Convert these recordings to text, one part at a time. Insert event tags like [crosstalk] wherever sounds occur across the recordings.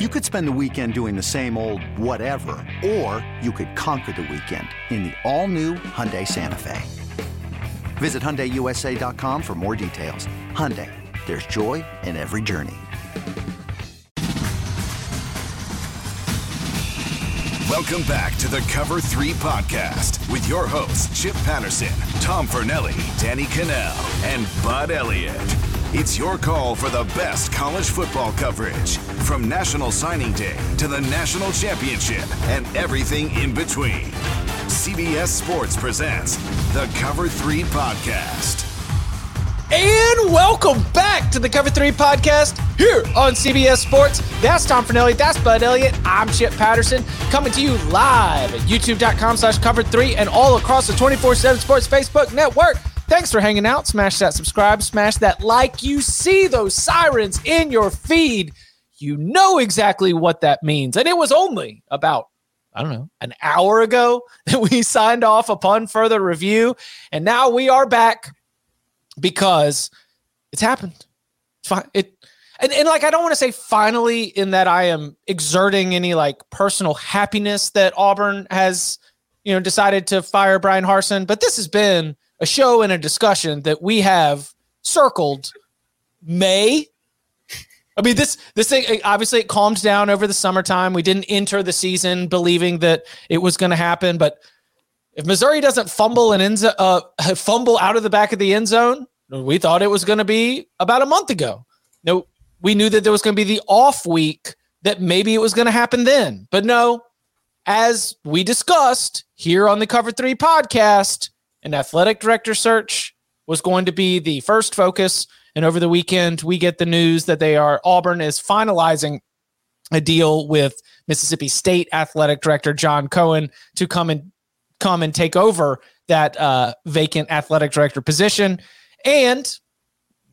You could spend the weekend doing the same old whatever, or you could conquer the weekend in the all-new Hyundai Santa Fe. Visit HyundaiUSA.com for more details. Hyundai, there's joy in every journey. Welcome back to the Cover 3 podcast with your hosts, Chip Patterson, Tom Fornelli, Danny Kanell, and Bud Elliott. It's your call for the best college football coverage from National Signing Day to the National Championship and everything in between. CBS Sports presents the Cover 3 podcast. And welcome back to the Cover 3 podcast here on CBS Sports. That's Tom Fornelli. That's Bud Elliott. I'm Chip Patterson coming to you live at youtube.com slash cover 3 and all across the 24-7 Sports Facebook network. Thanks for hanging out. Smash that subscribe, smash that like. You see those sirens in your feed. You know exactly what that means. And it was only about I don't know, an hour ago [laughs] that we signed off upon further review. And now we are back because it's happened. It's fine. It and, and like I don't want to say finally in that I am exerting any like personal happiness that Auburn has, you know, decided to fire Bryan Harsin, but this has been a show and a discussion that we have circled May. I mean, this this thing obviously it calmed down over the summertime. We didn't enter the season believing that it was going to happen, but if Missouri doesn't fumble and ends uh, [laughs] fumble out of the back of the end zone, we thought it was going to be about a month ago. No, we knew that there was going to be the off week that maybe it was going to happen then. But no, as we discussed here on the Cover 3 podcast, an athletic director search was going to be the first focus. And over the weekend, we get the news that they are Auburn is finalizing a deal with Mississippi State athletic director John Cohen to come and come and take over that uh, vacant athletic director position. And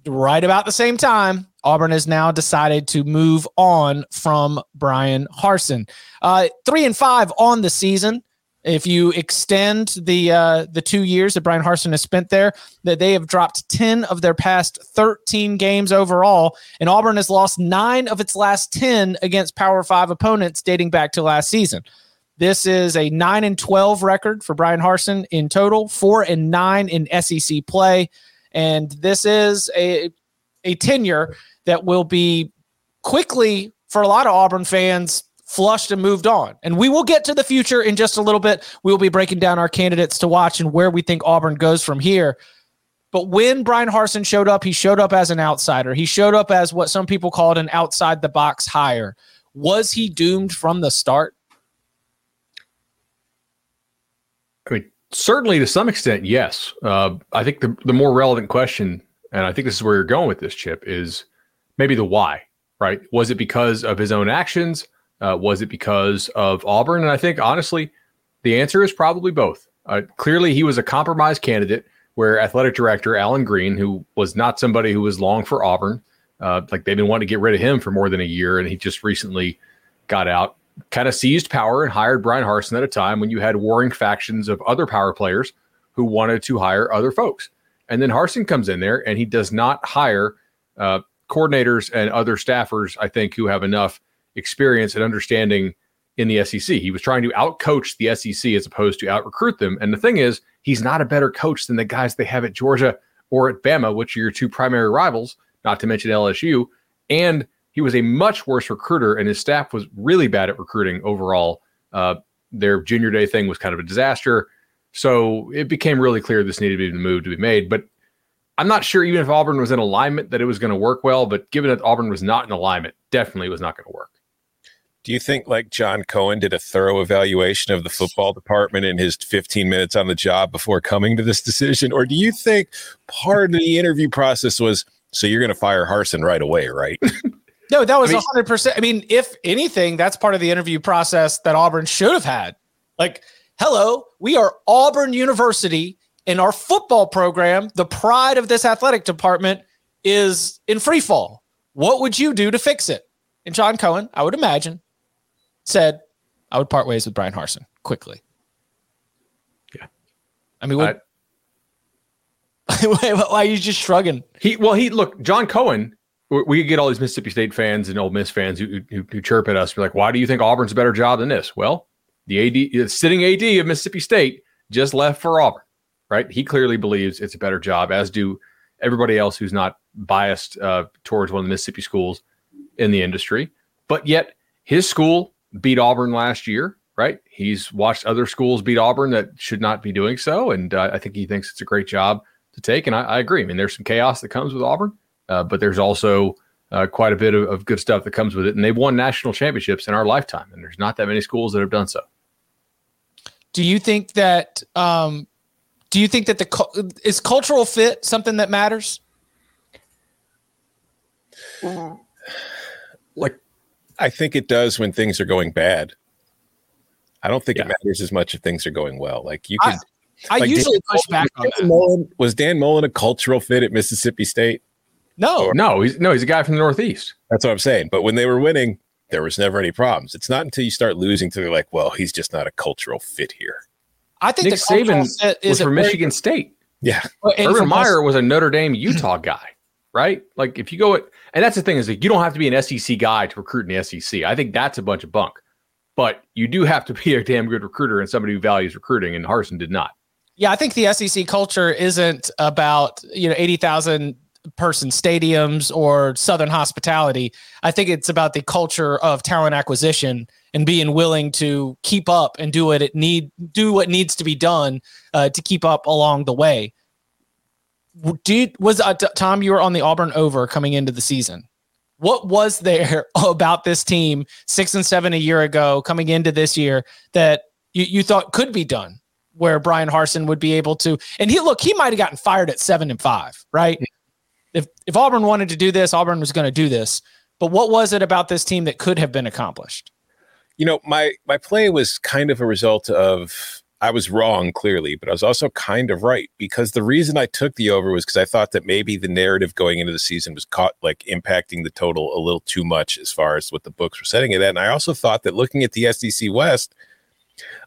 right about the same time, Auburn has now decided to move on from Bryan Harsin. Uh, three and five on the season. If you extend the uh, the two years that Bryan Harsin has spent there, that they have dropped ten of their past thirteen games overall, and Auburn has lost nine of its last ten against Power Five opponents dating back to last season. This is a nine and twelve record for Bryan Harsin in total, four and nine in SEC play, and this is a a tenure that will be quickly for a lot of Auburn fans flushed and moved on. And we will get to the future in just a little bit. We will be breaking down our candidates to watch and where we think Auburn goes from here. But when Bryan Harsin showed up, he showed up as an outsider. He showed up as what some people called an outside the box hire. Was he doomed from the start? I mean, certainly to some extent, yes. Uh, I think the, the more relevant question, and I think this is where you're going with this, Chip, is maybe the why, right? Was it because of his own actions? Uh, was it because of Auburn? And I think honestly, the answer is probably both. Uh, clearly, he was a compromise candidate where athletic director Alan Green, who was not somebody who was long for Auburn, uh, like they've been wanting to get rid of him for more than a year, and he just recently got out, kind of seized power and hired Bryan Harsin at a time when you had warring factions of other power players who wanted to hire other folks. And then Harsin comes in there and he does not hire uh, coordinators and other staffers, I think, who have enough experience and understanding in the SEC. He was trying to outcoach the SEC as opposed to out recruit them. And the thing is, he's not a better coach than the guys they have at Georgia or at Bama, which are your two primary rivals, not to mention LSU. And he was a much worse recruiter, and his staff was really bad at recruiting overall. Uh, their junior day thing was kind of a disaster. So it became really clear this needed to be moved to be made. But I'm not sure even if Auburn was in alignment that it was going to work well. But given that Auburn was not in alignment, definitely was not going to work. Do you think like John Cohen did a thorough evaluation of the football department in his 15 minutes on the job before coming to this decision? Or do you think part of the interview process was So you're going to fire Harsin right away, right? [laughs] No, that was I mean- hundred percent. I mean, if anything, that's part of the interview process that Auburn should have had. Like, hello, we are Auburn University, and our football program, the pride of this athletic department, is in free fall. What would you do to fix it? And John Cohen, I would imagine, said, "I would part ways with Bryan Harsin quickly." Yeah. I mean, what, [laughs] why are you just shrugging? He well, he look John Cohen. We get all these Mississippi State fans and Ole Miss fans who, who, who chirp at us. Be like, why do you think Auburn's a better job than this? Well, the AD, the sitting AD of Mississippi State, just left for Auburn. Right? He clearly believes it's a better job, as do everybody else who's not biased uh, towards one of the Mississippi schools in the industry. But yet, his school beat Auburn last year. Right? He's watched other schools beat Auburn that should not be doing so, and uh, I think he thinks it's a great job to take. And I, I agree. I mean, there's some chaos that comes with Auburn, uh, but there's also uh, quite a bit of, of good stuff that comes with it. And they've won national championships in our lifetime, and there's not that many schools that have done so. Do you think that um do you think that the is cultural fit something that matters? Like, I think it does when things are going bad. I don't think Yeah. it matters as much if things are going well. Like you I- could. I usually Dan- push back on Dan that. Mullen- was Dan Mullen a cultural fit at Mississippi State? No, no, he's no, he's a guy from the Northeast. That's what I'm saying. But when they were winning, there was never any problems. It's not until you start losing to they're like, well, he's just not a cultural fit here. I think Nick the Saban fit was is a from Michigan State. Yeah. and Urban Meyer was a Notre Dame Utah guy, right? Like if you go at, and that's the thing is like you don't have to be an SEC guy to recruit in the SEC. I think that's a bunch of bunk, but you do have to be a damn good recruiter and somebody who values recruiting. And Harsin did not. Yeah, I think the SEC culture isn't about you know eighty thousand person stadiums or Southern hospitality. I think it's about the culture of talent acquisition and being willing to keep up and do what it need do what needs to be done uh, to keep up along the way. Did was uh, Tom? You were on the Auburn over coming into the season. What was there [laughs] about this team six and seven a year ago coming into this year that you, you thought could be done? where Bryan Harsin would be able to. And he look, he might have gotten fired at seven and five, right? If if Auburn wanted to do this, Auburn was going to do this. But what was it about this team that could have been accomplished? You know, my my play was kind of a result of I was wrong clearly, but I was also kind of right because the reason I took the over was because I thought that maybe the narrative going into the season was caught like impacting the total a little too much as far as what the books were setting it at. And I also thought that looking at the SEC West,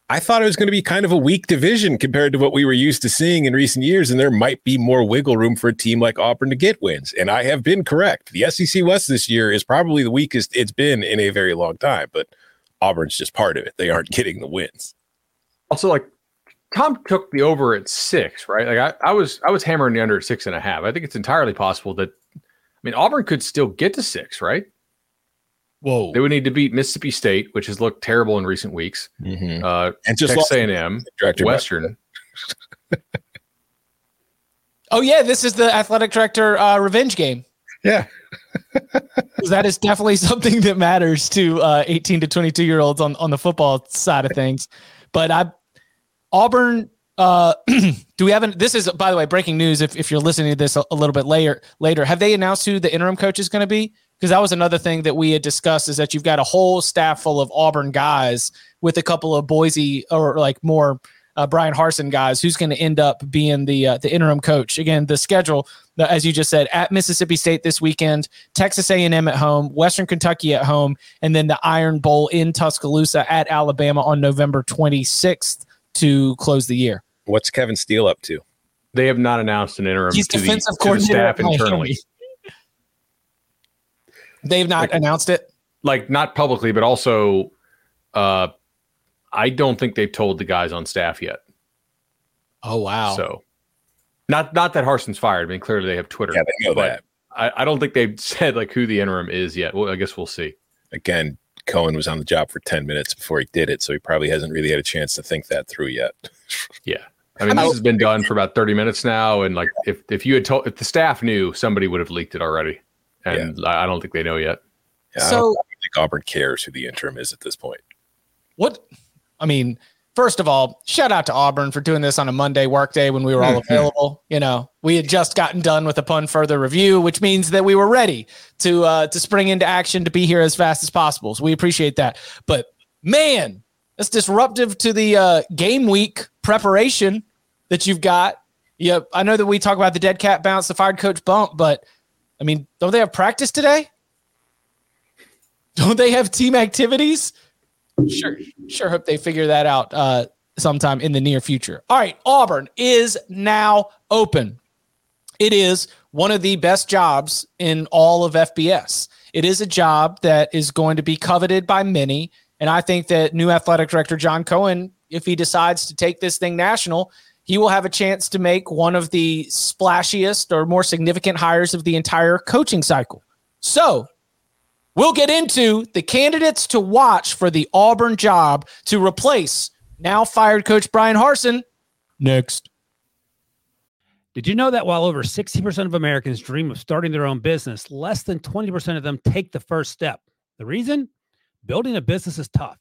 I thought it was going to be kind of a weak division compared to what we were used to seeing in recent years, and there might be more wiggle room for a team like Auburn to get wins. And I have been correct. The SEC West this year is probably the weakest it's been in a very long time, but Auburn's just part of it. They aren't getting the wins. Also, like Tom took the over at six, right? Like I, I was I was hammering the under at six and a half. I think it's entirely possible that I mean Auburn could still get to six, right? Whoa. They would need to beat Mississippi State, which has looked terrible in recent weeks. Mm-hmm. Uh, And just Texas lost A&M, Western. [laughs] Oh yeah, this is the athletic director uh, revenge game. Yeah. 'Cause [laughs] that is definitely something that matters to uh, 18 to 22 year olds on, on the football side of things. But I, Auburn, uh, [clears throat] do we have an, this is by the way breaking news. If, if you're listening to this a, a little bit later, later, have they announced who the interim coach is going to be? Because that was another thing that we had discussed is that you've got a whole staff full of Auburn guys with a couple of Boise or like more uh, Bryan Harsin guys. Who's going to end up being the uh, the interim coach? Again, the schedule, as you just said, at Mississippi State this weekend, Texas A&M at home, Western Kentucky at home, and then the Iron Bowl in Tuscaloosa at Alabama on November 26th to close the year. What's Kevin Steele up to? They have not announced an interim He's to the, defensive to the coordinator staff internally. They've not announced it. Like not publicly, but also uh I don't think they've told the guys on staff yet. Oh wow! So not not that Harsin's fired. I mean, clearly they have Twitter. Yeah, they know but that. I, I don't think they've [laughs] said like who the interim is yet. Well, I guess we'll see. Again, Cohen was on the job for 10 minutes before he did it, so he probably hasn't really had a chance to think that through yet. [laughs] Yeah. I mean, this has been done for about 30 minutes now. And like, if, if you had told, if the staff knew, somebody would have leaked it already. And I I don't think they know yet. Yeah, I So- don't think Auburn cares who the interim is at this point. What? I mean, first of all, shout out to Auburn for doing this on a Monday workday when we were all mm-hmm. available. You know, we had just gotten done with a pun further review, which means that we were ready to uh, to spring into action to be here as fast as possible. So we appreciate that. But man, that's disruptive to the uh, game week preparation that you've got. Yeah, I know that we talk about the dead cat bounce, the fired coach bump, but I mean, don't they have practice today? Don't they have team activities? Sure, sure. Hope they figure that out uh, sometime in the near future. All right, Auburn is now open. It is one of the best jobs in all of FBS. It is a job that is going to be coveted by many. And I think that new athletic director John Cohen, if he decides to take this thing national, he will have a chance to make one of the splashiest or more significant hires of the entire coaching cycle. So We'll get into the candidates to watch for the Auburn job to replace now fired coach Bryan Harsin next. Did you know that while over 60% of Americans dream of starting their own business, less than 20% of them take the first step? The reason? Building a business is tough.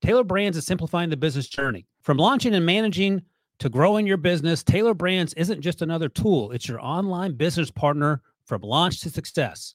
Tailor Brands is simplifying the business journey. From launching and managing to growing your business, Tailor Brands isn't just another tool, it's your online business partner from launch to success.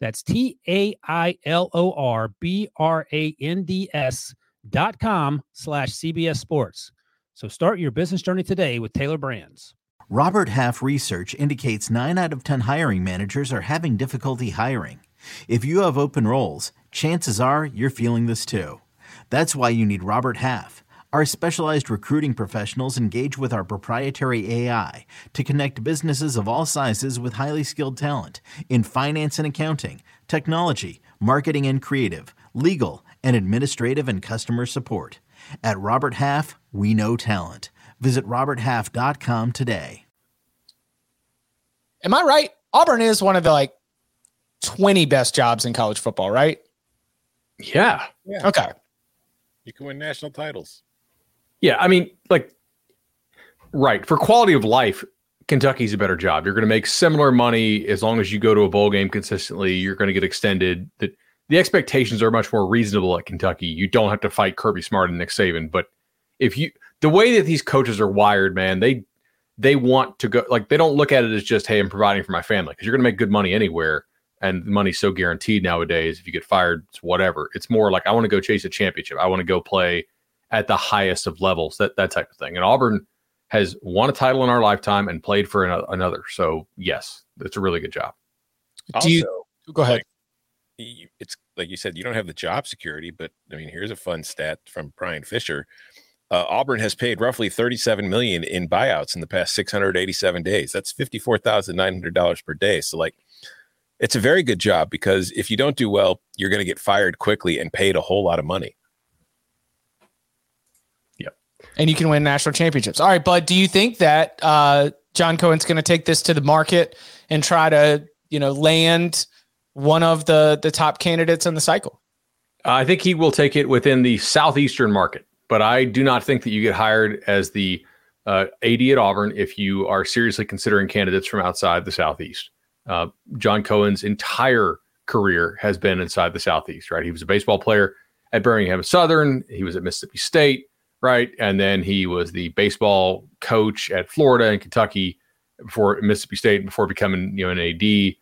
That's T A I L O R B R A N D S dot com slash CBS Sports. So start your business journey today with Tailor Brands. Robert Half research indicates 9 out of 10 hiring managers are having difficulty hiring. If you have open roles, chances are you're feeling this too. That's why you need Robert Half. Our specialized recruiting professionals engage with our proprietary AI to connect businesses of all sizes with highly skilled talent in finance and accounting, technology, marketing and creative, legal, and administrative and customer support. At Robert Half, we know talent. Visit RobertHalf.com today. Am I right? Auburn is one of the like 20 best jobs in college football, right? Yeah. yeah. Okay. You can win national titles. Yeah, I mean, like, right for quality of life, Kentucky's a better job. You're going to make similar money as long as you go to a bowl game consistently. You're going to get extended. That the expectations are much more reasonable at Kentucky. You don't have to fight Kirby Smart and Nick Saban. But if you the way that these coaches are wired, man, they they want to go like they don't look at it as just hey, I'm providing for my family because you're going to make good money anywhere, and money's so guaranteed nowadays. If you get fired, it's whatever. It's more like I want to go chase a championship. I want to go play at the highest of levels, that that type of thing. And Auburn has won a title in our lifetime and played for another. So yes, it's a really good job. Also, Do you go ahead? Like, it's like you said, you don't have the job security, but I mean, here's a fun stat from Bryan Fischer. Uh, Auburn has paid roughly 37 million in buyouts in the past 687 days. That's $54,900 per day. So like it's a very good job because if you don't do well, you're going to get fired quickly and paid a whole lot of money and you can win national championships. All right, Bud, do you think that uh, John Cohen's going to take this to the market and try to, you know, land one of the the top candidates in the cycle? I think he will take it within the southeastern market, but I do not think that you get hired as the uh, AD at Auburn if you are seriously considering candidates from outside the southeast. Uh, John Cohen's entire career has been inside the southeast. Right, he was a baseball player at Birmingham Southern. He was at Mississippi State right? And then he was the baseball coach at Florida and Kentucky before Mississippi State before becoming you know an AD.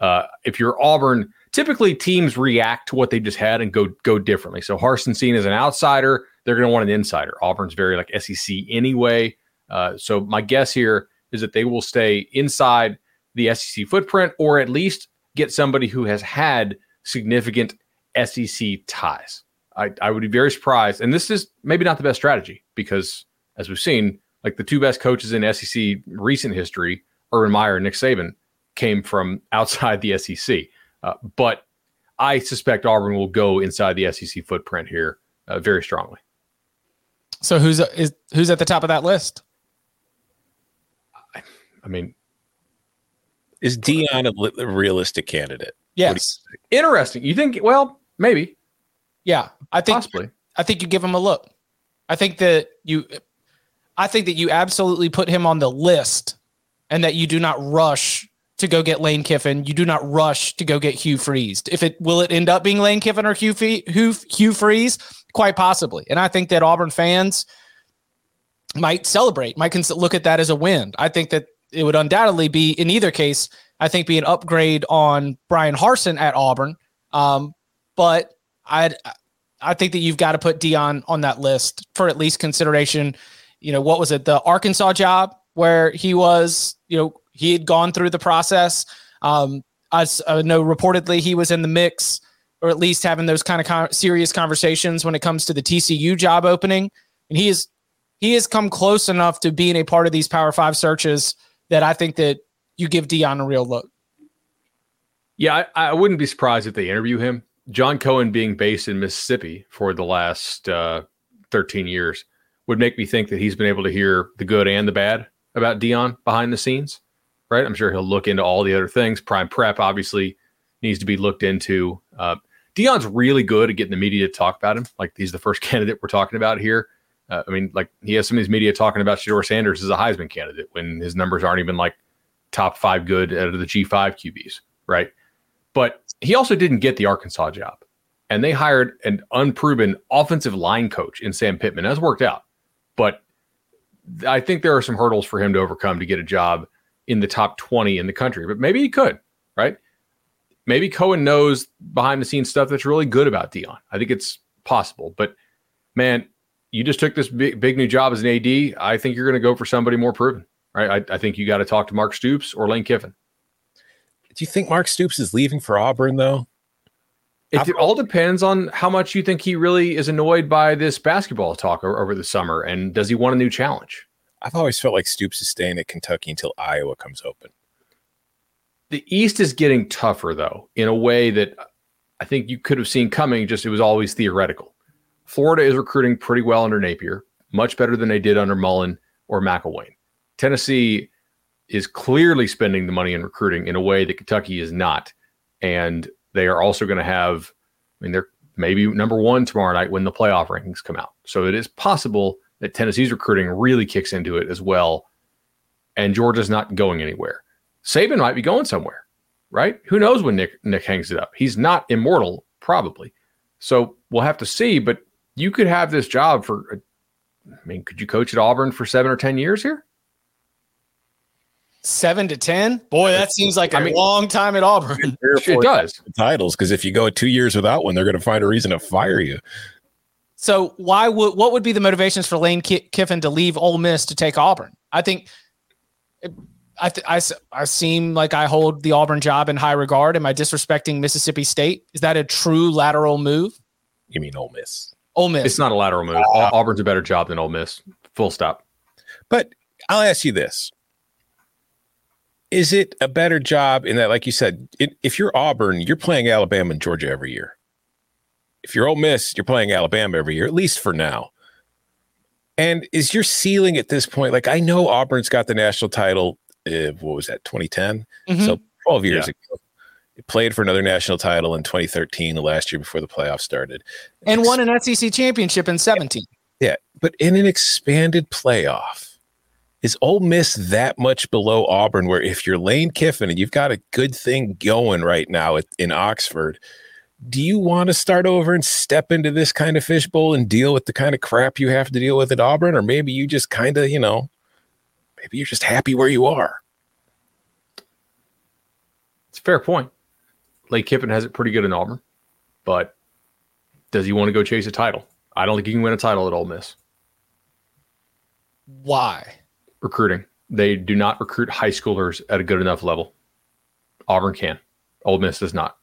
Uh, if you're Auburn, typically teams react to what they just had and go go differently. So Harsin seen as an outsider, they're going to want an insider. Auburn's very like SEC anyway. Uh, so my guess here is that they will stay inside the SEC footprint, or at least get somebody who has had significant SEC ties. I, I would be very surprised. And this is maybe not the best strategy because, as we've seen, like the two best coaches in SEC recent history, Urban Meyer and Nick Saban, came from [laughs] outside the SEC. Uh, but I suspect Auburn will go inside the SEC footprint here uh, very strongly. So who's is who's at the top of that list? I mean, is Deion a, a realistic candidate? Yes. You Interesting. You think? Well, maybe. Yeah, I think possibly. I think you give him a look. I think that you, I think that you absolutely put him on the list, and that you do not rush to go get Lane Kiffin. You do not rush to go get Hugh Freeze. If it will it end up being Lane Kiffin or Hugh Fee, Hugh, Hugh Freeze, quite possibly. And I think that Auburn fans might celebrate, might cons- look at that as a win. I think that it would undoubtedly be in either case. I think be an upgrade on Bryan Harsin at Auburn. Um, but I I think that you've got to put Deion on that list for at least consideration. You know, what was it? The Arkansas job where he was, you know, he had gone through the process. Um, I, I know reportedly he was in the mix, or at least having those kind of con- serious conversations when it comes to the TCU job opening. And he is he has come close enough to being a part of these Power Five searches that I think that you give Deion a real look. Yeah, I, I wouldn't be surprised if they interview him. John Cohen being based in Mississippi for the last uh, 13 years would make me think that he's been able to hear the good and the bad about Deion behind the scenes, right? I'm sure he'll look into all the other things. Prime prep obviously needs to be looked into. Uh, Deion's really good at getting the media to talk about him. Like he's the first [laughs] candidate we're talking about here. Uh, I mean, like he has some of these media talking about Shedeur Sanders as a Heisman candidate when his numbers aren't even like top five good out of the G5 QBs, right? But he also didn't get the Arkansas job. And they hired an unproven offensive line coach in Sam Pittman. That's worked out. But I think there are some hurdles for him to overcome to get a job in the top 20 in the country. But maybe he could, right? Maybe Cohen knows behind the scenes stuff that's really good about Deion. I think it's possible. But man, you just took this big, big new job as an AD. I think you're going to go for somebody more proven, right? I, I think you got to talk to Mark Stoops or Lane Kiffin. Do you think Mark Stoops is leaving for Auburn though? It, it all depends on how much you think he really is annoyed by this basketball talk over the summer, and does he want a new challenge? I've always felt like Stoops is staying at Kentucky until Iowa comes open. The East is getting tougher though, in a way that I think you could have seen coming. Just it was always theoretical. Florida is recruiting pretty well under Napier, much better than they did under Mullen or McElwain. Tennessee is clearly spending the money in recruiting in a way that Kentucky is not. And they are also going to have, I mean, they're maybe number one tomorrow night when the playoff rankings come out. So it is possible that Tennessee's recruiting really kicks into it as well. And Georgia's not going anywhere. Saban might be going somewhere, right? Who knows when Nick Nick hangs it up? He's not immortal, probably. So we'll have to see. But you could have this job for, I mean, could you coach at Auburn for seven or 10 years here? Seven to 10? Boy, that seems like a I mean, long time at Auburn. It does. Titles, because if you go two years without one, they're going to find a reason to fire you. So why would what would be the motivations for Lane Kiffin to leave Ole Miss to take Auburn? I think I, th- I, I seem like I hold the Auburn job in high regard. Am I disrespecting Mississippi State? Is that a true lateral move? You mean Ole Miss? Ole Miss. It's not a lateral move. Uh, Auburn's a better job than Ole Miss. Full stop. But I'll ask you this: Is it a better job in that, like you said, it, if you're Auburn, you're playing Alabama and Georgia every year. If you're Ole Miss, you're playing Alabama every year, at least for now. And is your ceiling at this point? Like I know Auburn's got the national title. Uh, what was that? 2010. Mm-hmm. So 12 years yeah. ago played for another national title in 2013, the last year before the playoffs started, and won an SEC championship in 17. Yeah, but in an expanded playoff, is Ole Miss that much below Auburn? Where if you're Lane Kiffin and you've got a good thing going right now at, in Oxford, do you want to start over and step into this kind of fishbowl and deal with the kind of crap you have to deal with at Auburn, or maybe you just kind of, you know, maybe you're just happy where you are? It's a fair point. Lane Kiffin has it pretty good in Auburn, but does he want to go chase a title? I don't think he can win a title at Ole Miss. Why? Recruiting. They do not recruit high schoolers at a good enough level. Auburn can. Ole Miss does not.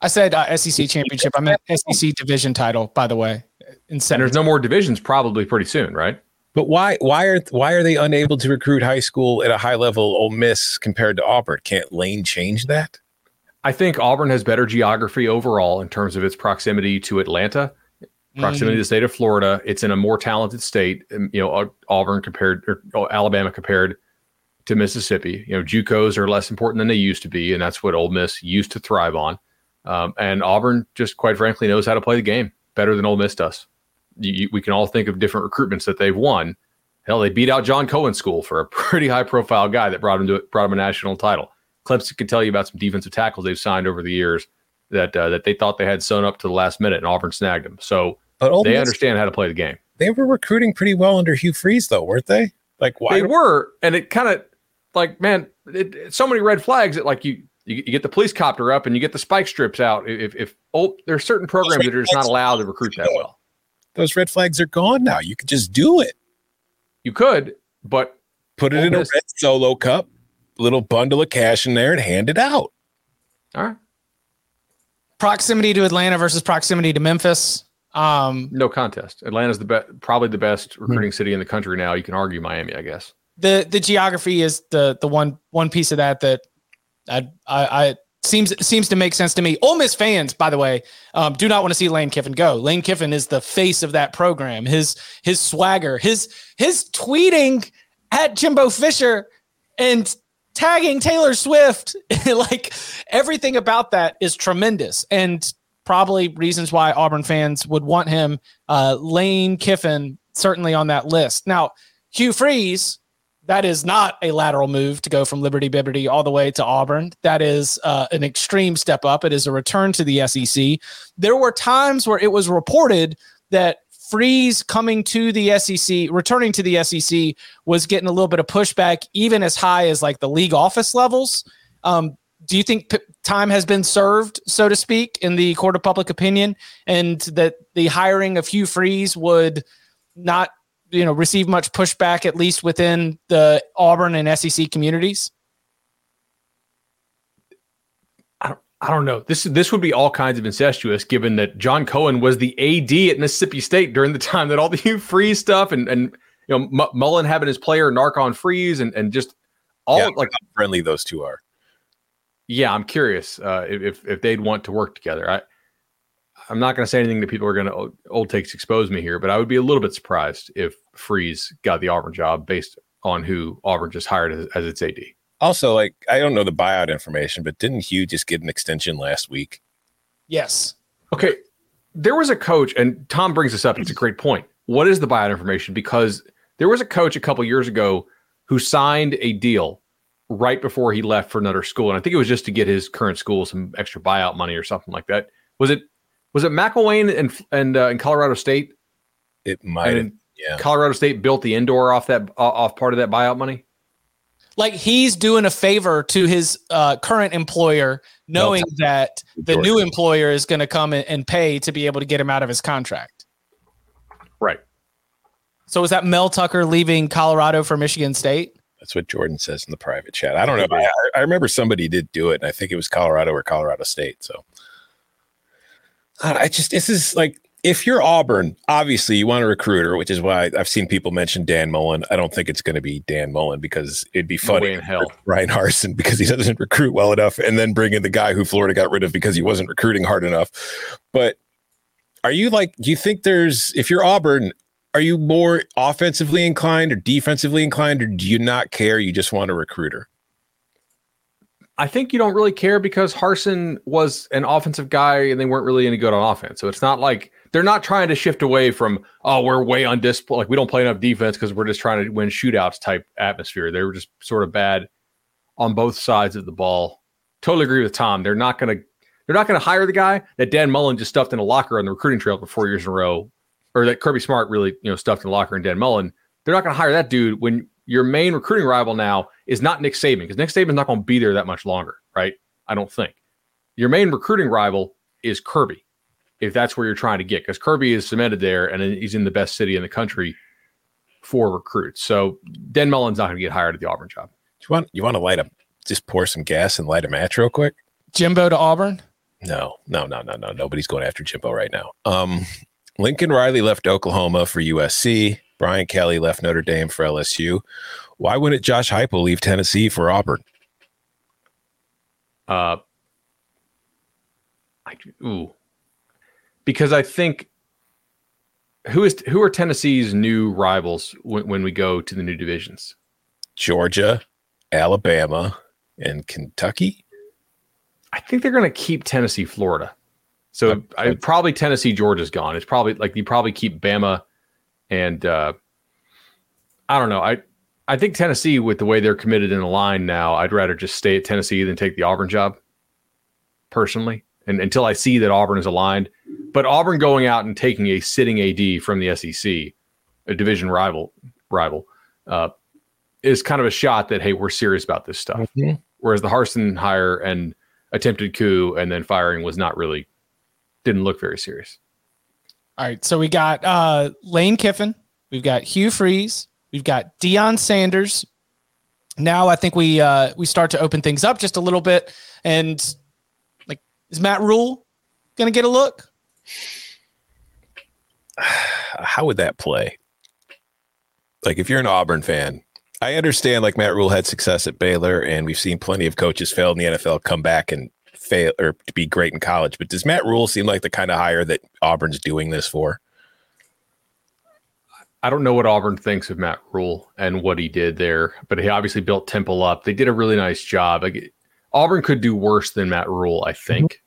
I said uh, SEC championship. I meant SEC division title, by the way. In and there's no more divisions probably pretty soon, right? But why why are why are they unable to recruit high school at a high level Ole Miss compared to Auburn? Can't Lane change that? I think Auburn has better geography overall in terms of its proximity to Atlanta, proximity mm-hmm. to the state of Florida. It's in a more talented state. Um, you know, Auburn compared or Alabama compared to Mississippi. You know, JUCOs are less important than they used to be, and that's what Ole Miss used to thrive on. Um, and Auburn just quite frankly knows how to play the game better than Ole Miss does. You, you, we can all think of different recruitments that they've won. Hell, they beat out John Cohen School for a [laughs] pretty high profile guy that brought him to brought him a national title. Clemson can tell you about some defensive tackles they've signed over the years that uh, that they thought they had sewn up to the last minute, and Auburn snagged them. So but they understand how to play the game. They were recruiting pretty well under Hugh Freeze, though, weren't they? Like why? They were, and it kind of like man, it, it, so many red flags that like you, you, you get the police copter up and you get the spike strips out. If if oh, there's certain programs that are just not allowed to recruit that well. Those red flags are gone now. You could just do it. You could, but put it in a red solo cup, little bundle of cash in there, and hand it out. All right. Proximity to Atlanta versus proximity to Memphis. Um, no contest. Atlanta's the best, probably the best recruiting hmm. city in the country now. You can argue Miami, I guess. The the geography is the the one one piece of that that I I, I seems seems to make sense to me. Ole Miss fans, by the way, um, do not want to see Lane Kiffin go. Lane Kiffin is the face of that program. His his swagger, his his tweeting at Jimbo Fisher and tagging Taylor Swift, [laughs] like everything about that is tremendous and probably reasons why Auburn fans would want him. Uh, Lane Kiffin certainly on that list. Now, Hugh Freeze that is not a lateral move to go from Liberty Bibberty all the way to Auburn. That is uh, an extreme step up. It is a return to the SEC. There were times where it was reported that Freeze coming to the SEC, returning to the SEC, was getting a little bit of pushback, even as high as like the league office levels. Um, do you think p- time has been served, so to speak, in the court of public opinion, and that the hiring of Hugh Freeze would not you know receive much pushback at least within the Auburn and SEC communities? I don't, know. This this would be all kinds of incestuous, given that John Cohen was the AD at Mississippi State during the time that all the [laughs] Hugh Freeze stuff and and you know M- Mullen having his player narc on Freeze and and just all yeah, like friendly those two are. Yeah, I'm curious uh, if if they'd want to work together. I I'm not going to say anything that people are going to old takes expose me here, but I would be a little bit surprised if Freeze got the Auburn job based on who Auburn just hired as, as its AD. Also, like I don't know the buyout information, but didn't Hugh just get an extension last week? Yes. Okay. There was a coach, and Tom brings this up. It's a great point. What is the buyout information? Because there was a coach a couple years ago who signed a deal right before he left for another school, and I think it was just to get his current school some extra buyout money or something like that. Was it was it McElwain and and uh, in Colorado State? It might. Yeah. Colorado State built the indoor off that off part of that buyout money. Like he's doing a favor to his uh, current employer, knowing that the new employer is going to come and pay to be able to get him out of his contract. Right. So was that Mel Tucker leaving Colorado for Michigan State? That's what Jordan says in the private chat. I don't know. I, I remember somebody did do it, and I think it was Colorado or Colorado State. So I just this is like if you're Auburn, obviously you want a recruiter, which is why I've seen people mention Dan Mullen. I don't think it's going to be Dan Mullen because it'd be funny. No hell. Bryan Harsin because he doesn't [laughs] recruit well enough, and then bring in the guy who Florida got rid of because he wasn't recruiting hard enough. But are you like? Do you think there's if you're Auburn? Are you more offensively inclined or defensively inclined, or do you not care? You just want a recruiter? I think you don't really care because Harsin was an offensive guy and they weren't really any good on offense. So it's not like they're not trying to shift away from, oh, we're way on display. Like we don't play enough defense because we're just trying to win shootouts type atmosphere. They were just sort of bad on both sides of the ball. Totally agree with Tom. They're not going to they're not going to hire the guy that Dan Mullen just stuffed in a locker on the recruiting trail for four years in a row, or that Kirby Smart really you know stuffed in a locker and Dan Mullen. They're not going to hire that dude when your main recruiting rival now is not Nick Saban because Nick Saban's not going to be there that much longer, right? I don't think. Your main recruiting rival is Kirby, if that's where you're trying to get, because Kirby is cemented there and he's in the best city in the country for recruits. So Dan Mullen's not going to get hired at the Auburn job. You want you want to light a just pour some gas and light a match real quick? Jimbo to Auburn? No, no, no, no, no. Nobody's going after Jimbo right now. Um, Lincoln Riley left Oklahoma for USC. Brian Kelly left Notre Dame for LSU. Why wouldn't Josh Heupel leave Tennessee for Auburn? Uh, I, ooh, because I think who is who are Tennessee's new rivals when, when we go to the new divisions? Georgia Alabama, and Kentucky. I think they're going to keep Tennessee, Florida. So I, I, probably Tennessee, Georgia's gone. It's probably like you probably keep Bama, and uh, I don't know. I I think Tennessee, with the way they're committed in the line now, I'd rather just stay at Tennessee than take the Auburn job. Personally, and until I see that Auburn is aligned, but Auburn going out and taking a sitting AD from the SEC, a division rival rival, uh, is kind of a shot that hey, we're serious about this stuff. Mm-hmm. Whereas the Harsin hire and attempted coup and then firing was not really didn't look very serious. All right, so we got uh, Lane Kiffin, we've got Hugh Freeze, we've got Deion Sanders. Now I think we uh, we start to open things up just a little bit, and like is Matt Rhule going to get a look? [sighs] How would that play? Like if you're an Auburn fan, I understand like Matt Rhule had success at Baylor, and we've seen plenty of coaches fail in the NFL come back and fail or to be great in college. But does Matt Rhule seem like the kind of hire that Auburn's doing this for? I don't know what Auburn thinks of Matt Rhule and what he did there, but he obviously built Temple up. They did a really nice job. Like, Auburn could do worse than Matt Rhule, I think.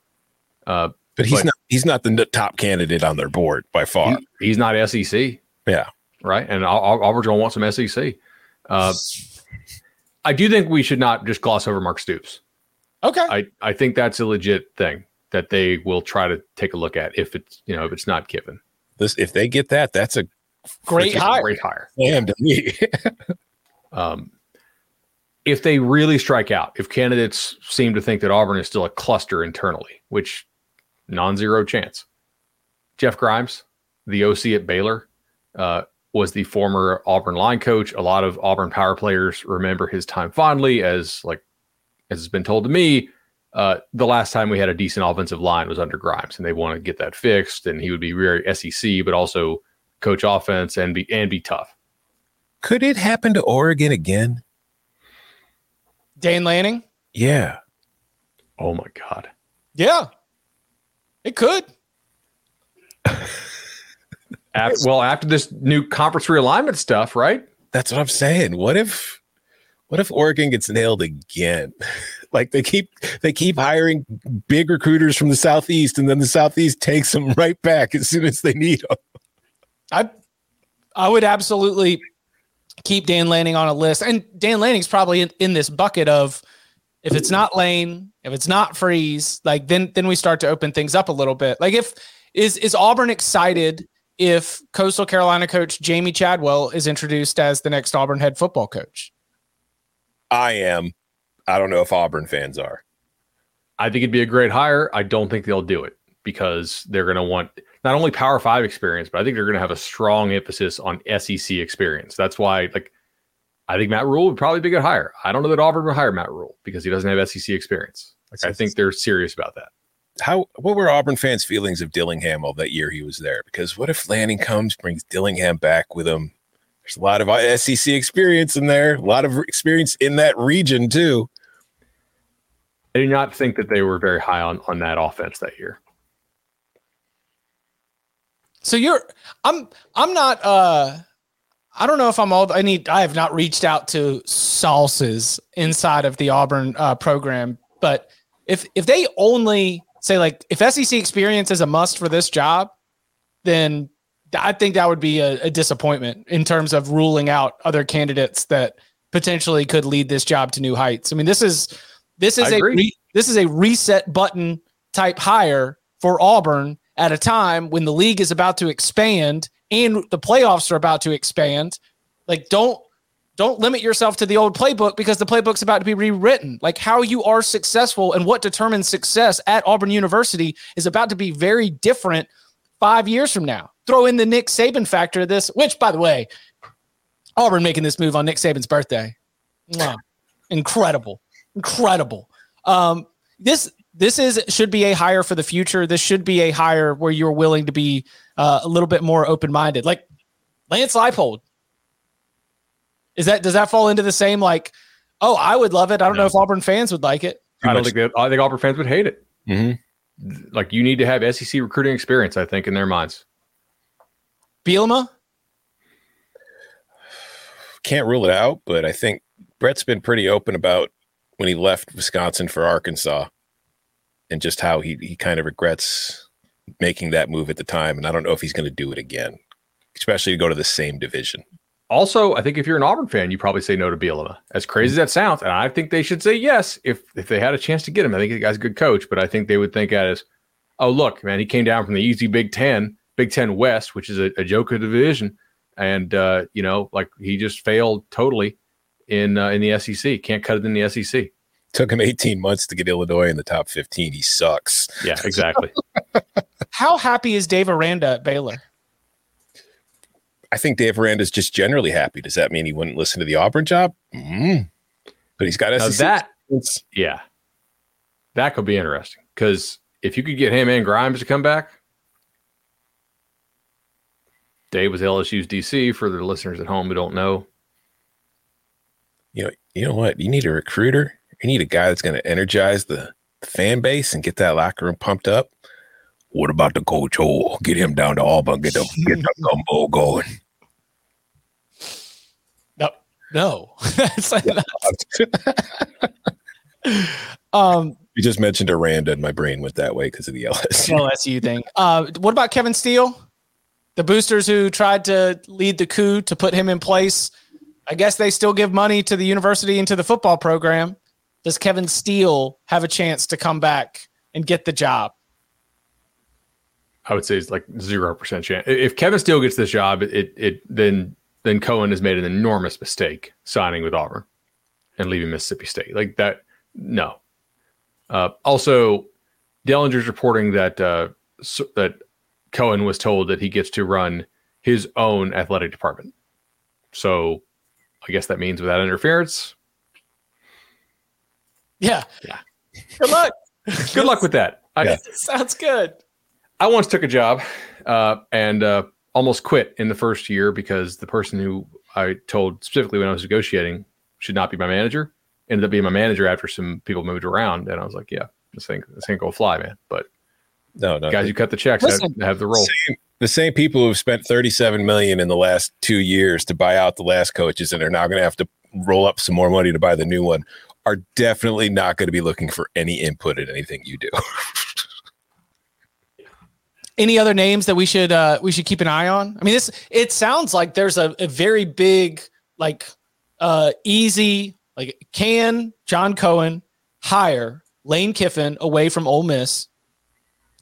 Uh, but he's but, not he's not the top candidate on their board by far. He, he's not SEC. Yeah. Right. And Auburn's going to want some SEC. Uh, I do think we should not just gloss over Mark Stoops. Okay. I, I think that's a legit thing that they will try to take a look at if it's you know if it's not given. This if they get that, that's a great hire. Great hire. Damn to me. [laughs] um, if they really strike out, if candidates seem to think that Auburn is still a cluster internally, which non-zero chance. Jeff Grimes, the OC at Baylor, uh, was the former Auburn line coach. A lot of Auburn power players remember his time fondly, as like as has been told to me. Uh, the last time we had a decent offensive line was under Grimes, and they want to get that fixed. And he would be very SEC, but also coach offense and be and be tough. Could it happen to Oregon again? Dan Lanning? Yeah. Oh my God. Yeah. It could. [laughs] After, well, after this new conference realignment stuff, right? That's what I'm saying. What if what if Oregon gets nailed again? [laughs] like they keep they keep hiring big recruiters from the southeast, and then the southeast takes them [laughs] right back as soon as they need them. I I would absolutely keep Dan Lanning on a list, and Dan Lanning's probably in, in this bucket of if it's not Lane, if it's not Freeze, like then then we start to open things up a little bit. Like if is is Auburn excited if Coastal Carolina coach Jamey Chadwell is introduced as the next Auburn head football coach? I am. I don't know if Auburn fans are. I think it'd be a great hire. I don't think they'll do it because they're going to want not only Power Five experience, but I think they're going to have a strong emphasis on SEC experience. That's why, like, I think Matt Rhule would probably be a good hire. I don't know that Auburn would hire Matt Rhule because he doesn't have SEC experience. Like, I think they're serious about that how what were Auburn fans' feelings of Dillingham all that year he was there? Because what if Lanning comes, brings Dillingham back with him? There's a lot of SEC experience in there, a lot of experience in that region too. I do not think that they were very high on on that offense that year. So you're I'm I'm not uh I don't know if I'm all I need I have not reached out to sauces inside of the Auburn uh, program, but if if they only say like if SEC experience is a must for this job, then I think that would be a, a disappointment in terms of ruling out other candidates that potentially could lead this job to new heights. I mean, this is this is a re, this is a reset button type hire for Auburn at a time when the league is about to expand and the playoffs are about to expand. Like, don't don't limit yourself to the old playbook because the playbook's about to be rewritten. Like how you are successful and what determines success at Auburn University is about to be very different five years from now. Throw in the Nick Saban factor of this, which, by the way, Auburn making this move on Nick Saban's birthday. Wow. Incredible. Incredible. Um, this this is should be a hire for the future. This should be a hire where you're willing to be uh, a little bit more open minded. Like Lance Leipold, is that does that fall into the same like? Oh, I would love it. I don't no. know if Auburn fans would like it. I don't think that. I think Auburn fans would hate it. Mm-hmm. Like you need to have SEC recruiting experience. I think in their minds. Bielema can't rule it out, but I think Brett's been pretty open about when he left Wisconsin for Arkansas and just how he he kind of regrets making that move at the time. And I don't know if he's going to do it again, especially to go to the same division. Also, I think if you're an Auburn fan, you probably say no to Bielema. As crazy as that sounds, and I think they should say yes if if they had a chance to get him. I think the guy's a good coach, but I think they would think at as, oh look, man, he came down from the easy Big Ten, Big Ten West, which is a, a joke of division, and uh, you know, like he just failed totally in uh, in the SEC. Can't cut it in the SEC. Took him 18 months to get Illinois in the top 15. He sucks. Yeah, exactly. [laughs] How happy is Dave Aranda at Baylor? I think Dave Aranda's just generally happy. Does that mean he wouldn't listen to the Auburn job? Mm. But he's got Now SEC. that experience. yeah, that could be interesting because if you could get him and Grimes to come back, Dave was LSU's DC for the listeners at home who don't know. you know, you know what? You need a recruiter. You need a guy that's going to energize the fan base and get that locker room pumped up. What about the coach? Oh, get him down to Auburn. Get the get the [laughs] gumbo going. No, no. [laughs] It's like- [laughs] um, you just mentioned Aranda, and my brain went that way because of the LSU. LSU thing. Uh, what about Kevin Steele? The boosters who tried to lead the coup to put him in place. I guess they still give money to the university and to the football program. Does Kevin Steele have a chance to come back and get the job? I would say it's like zero percent chance. If Kevin Steele gets this job, it it then then Cohen has made an enormous mistake signing with Auburn and leaving Mississippi State like that. No. Uh, also, Dellenger's reporting that uh, s- that Cohen was told that he gets to run his own athletic department. So, I guess that means without interference. Yeah. Yeah. Good luck. Good luck with that. I, Yeah. [laughs] Sounds good. I once took a job uh, and uh, almost quit in the first year because the person who I told specifically when I was negotiating should not be my manager ended up being my manager after some people moved around, and I was like, "Yeah, this thing this ain't gonna fly, man." But No, no. guys, you cut the checks, have, Listen. have the role. same, the same people who've spent 37 million in the last two years to buy out the last coaches and are now going to have to roll up some more money to buy the new one are definitely not going to be looking for any input in anything you do. [laughs] Any other names that we should uh we should keep an eye on? I mean, this it sounds like there's a, a very big like uh easy like can John Cohen hire Lane Kiffin away from Ole Miss?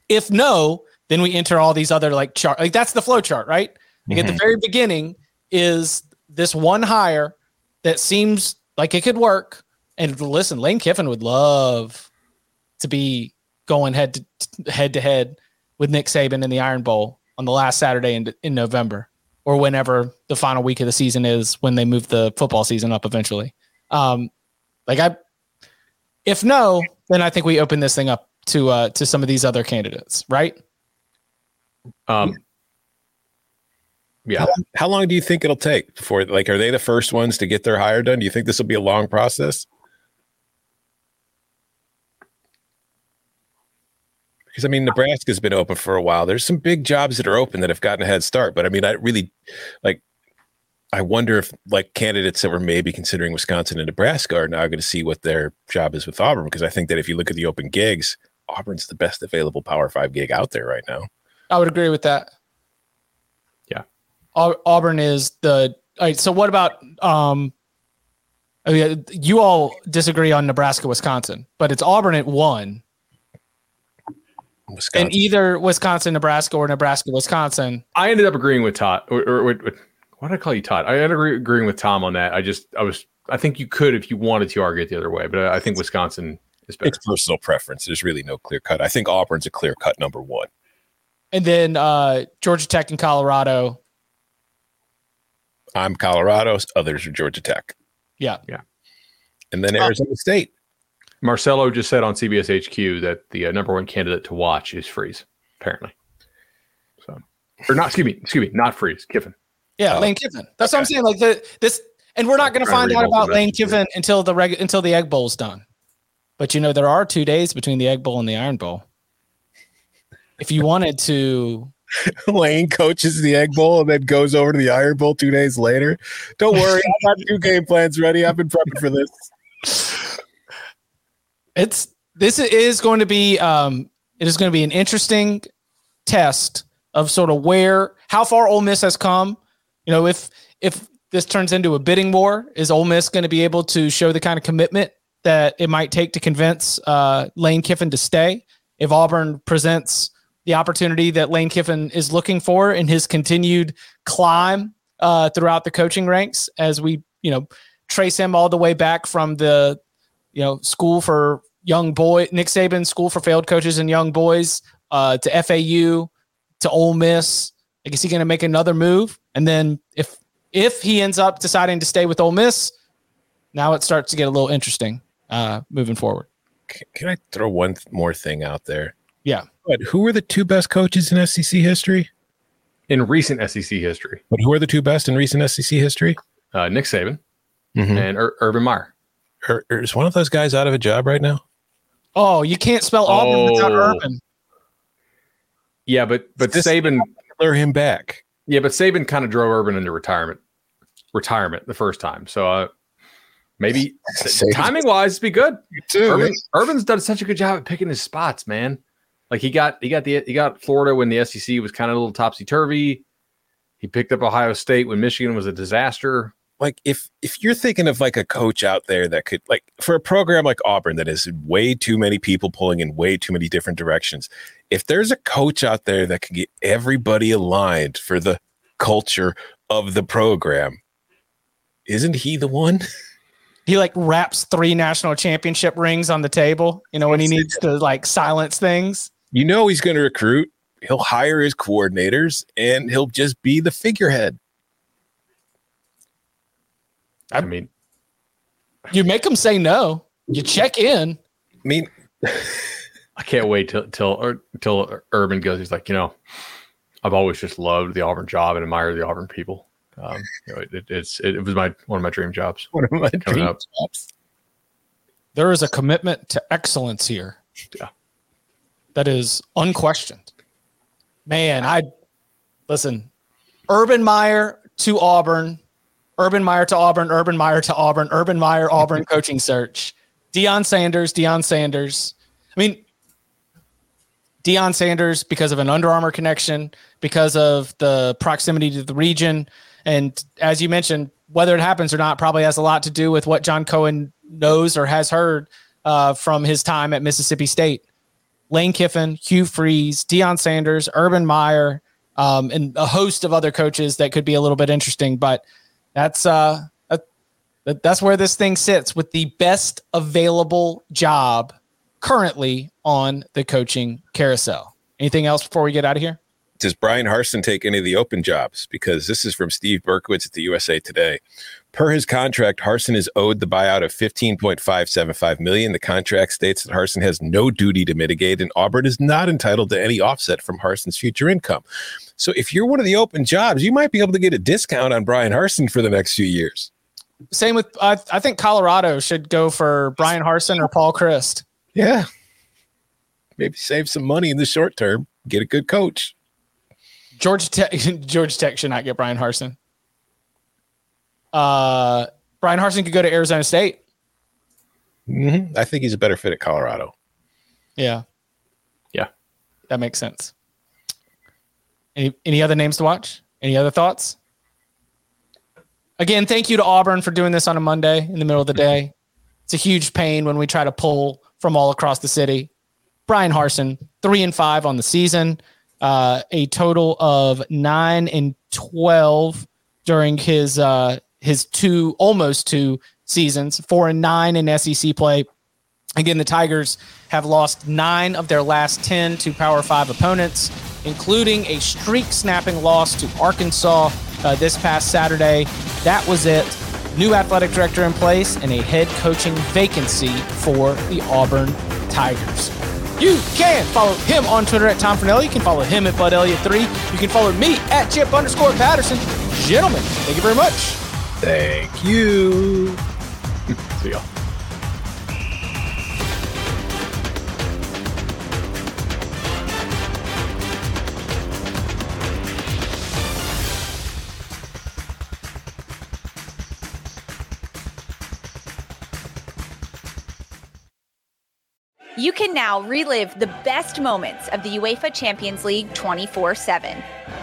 If no, then we enter all these other like chart like that's the flow chart, right? Like at the very beginning is this one hire that seems like it could work. And listen, Lane Kiffin would love to be going head to head to head with Nick Saban in the Iron Bowl on the last Saturday in, in November or whenever the final week of the season is when they move the football season up eventually. Um, like I, if no, then I think we open this thing up to uh, to some of these other candidates, right? Um, yeah, How, long, how long do you think it'll take before, like, are they the first ones to get their hire done? Do you think this will be a long process? Because I mean, Nebraska's been open for a while. There's some big jobs that are open that have gotten a head start, but I mean, I really like. I wonder if like candidates that were maybe considering Wisconsin and Nebraska are now going to see what their job is with Auburn. Because I think that if you look at the open gigs, Auburn's the best available Power Five gig out there right now. I would agree with that. Yeah. Auburn is the all right. So what about um? oh, yeah, You all disagree on Nebraska, Wisconsin, but it's Auburn at one, Wisconsin. and either Wisconsin, Nebraska, or Nebraska, Wisconsin. I ended up agreeing with Todd. Or, or, or why did I call you Todd? I ended up agreeing with Tom on that. I just I was I think you could if you wanted to argue it the other way, but I, I think Wisconsin is better. it's personal preference. There's really no clear cut. I think Auburn's a clear cut number one. And then uh, Georgia Tech and Colorado. I'm Colorado. Others are Georgia Tech, Yeah. Yeah. And then. Arizona State. Marcelo just said on CBS HQ that the uh, number one candidate to watch is Freeze, apparently. So, or not, excuse me, excuse me, not Freeze, Kiffin. Yeah, Oh, Lane Kiffin. That's what I'm saying. Like the this, and we're not going to find out about Lane messages Kiffin until the reg, until the Egg Bowl's done. But you know, there are two days between the Egg Bowl and the Iron Bowl. If you wanted to [laughs] Lane coaches the Egg Bowl and then goes over to the Iron Bowl two days later. Don't worry, I've got two game plans ready. I've been prepping for this. It's this is going to be um it is going to be an interesting test of sort of where how far Ole Miss has come. You know, if if this turns into a bidding war, is Ole Miss going to be able to show the kind of commitment that it might take to convince uh, Lane Kiffin to stay? If Auburn presents the opportunity that Lane Kiffin is looking for in his continued climb uh, throughout the coaching ranks, as we you know trace him all the way back from the you know school for young boy Nick Saban school for failed coaches and young boys uh, to FAU to Ole Miss. Like, is he going to make another move? And then if if he ends up deciding to stay with Ole Miss, now it starts to get a little interesting uh, moving forward. Can, can I throw one th- more thing out there? Yeah. But who were the two best coaches in SEC history? In recent SEC history, But who are the two best in recent SEC history? uh, Nick Saban Mhm. and Ur- Urban Meyer. Or, or is one of those guys out of a job right now? Oh, you can't spell Auburn without Oh. Urban. Yeah, but but This- Saban, Lure him back. yeah, but Saban kind of drove Urban into retirement, retirement the first time. So uh, maybe [laughs] timing wise, it'd be good. Too. Urban, Urban's done such a good job at picking his spots, man. Like he got he got the he got Florida when the SEC was kind of a little topsy turvy. He picked up Ohio State when Michigan was a disaster. Like if if you're thinking of like a coach out there that could like for a program like Auburn that has way too many people pulling in way too many different directions, if there's a coach out there that can get everybody aligned for the culture of the program, isn't he the one? [laughs] He like wraps three national championship rings on the table. You know when he needs to like silence things. You know he's going to recruit. He'll hire his coordinators and he'll just be the figurehead. I mean, You make them say no. You check in. I mean, [laughs] I can't wait till till till Urban goes. He's like, you know, I've always just loved the Auburn job and admired the Auburn people. Um, you know, it, it, it's it, was my one of my dream jobs. [laughs] one of my dream up. jobs. There is a commitment to excellence here. Yeah. That is unquestioned. Man, I listen. Urban Meyer to Auburn, Urban Meyer to Auburn, Urban Meyer to Auburn, Urban Meyer Auburn [laughs] coaching search. Deion Sanders, Deion Sanders. I mean, Deion Sanders because of an Under Armour connection, because of the proximity to the region, and as you mentioned, whether it happens or not probably has a lot to do with what John Cohen knows or has heard uh, from his time at Mississippi State. Lane Kiffin, Hugh Freeze, Deion Sanders, Urban Meyer, um, and a host of other coaches that could be a little bit interesting. But that's uh, that- that, that's where this thing sits with the best available job currently on the coaching carousel. Anything else before we get out of here? does Bryan Harsin take any of the open jobs? Because this is from Steve Berkowitz at the USA Today. Per his contract, Harsin is owed the buyout of 15.575 million. The contract states that Harsin has no duty to mitigate, and Auburn is not entitled to any offset from Harsin's future income. So if you're one of the open jobs, you might be able to get a discount on Bryan Harsin for the next few years. Same with I, I think Colorado should go for Bryan Harsin or Paul Chryst. Yeah. Maybe save some money in the short term, get a good coach. Georgia Tech, [laughs] Georgia Tech should not get Bryan Harsin. Uh, Bryan Harsin could go to Arizona State. Mhm. I think he's a better fit at Colorado. Yeah, Yeah. that makes sense. Any any other names to watch? Any other thoughts? Again, thank you to Auburn for doing this on a Monday in the middle of the day. It's a huge pain when we try to pull from all across the city. Bryan Harsin, three and five on the season, uh, a total of nine and twelve during his uh, his two almost two seasons, four and nine in SEC play. Again, the Tigers have lost nine of their last 10 to Power Five opponents, including a streak snapping loss to Arkansas uh, this past Saturday. That was it. New athletic director in place and a head coaching vacancy for the Auburn Tigers. You can follow him on Twitter at Tom Fornelli. You can follow him at Bud Elliott3. You can follow me at Chip underscore Patterson. Gentlemen, thank you very much. Thank you. [laughs] See y'all. You can now relive the best moments of the UEFA Champions League 24 7.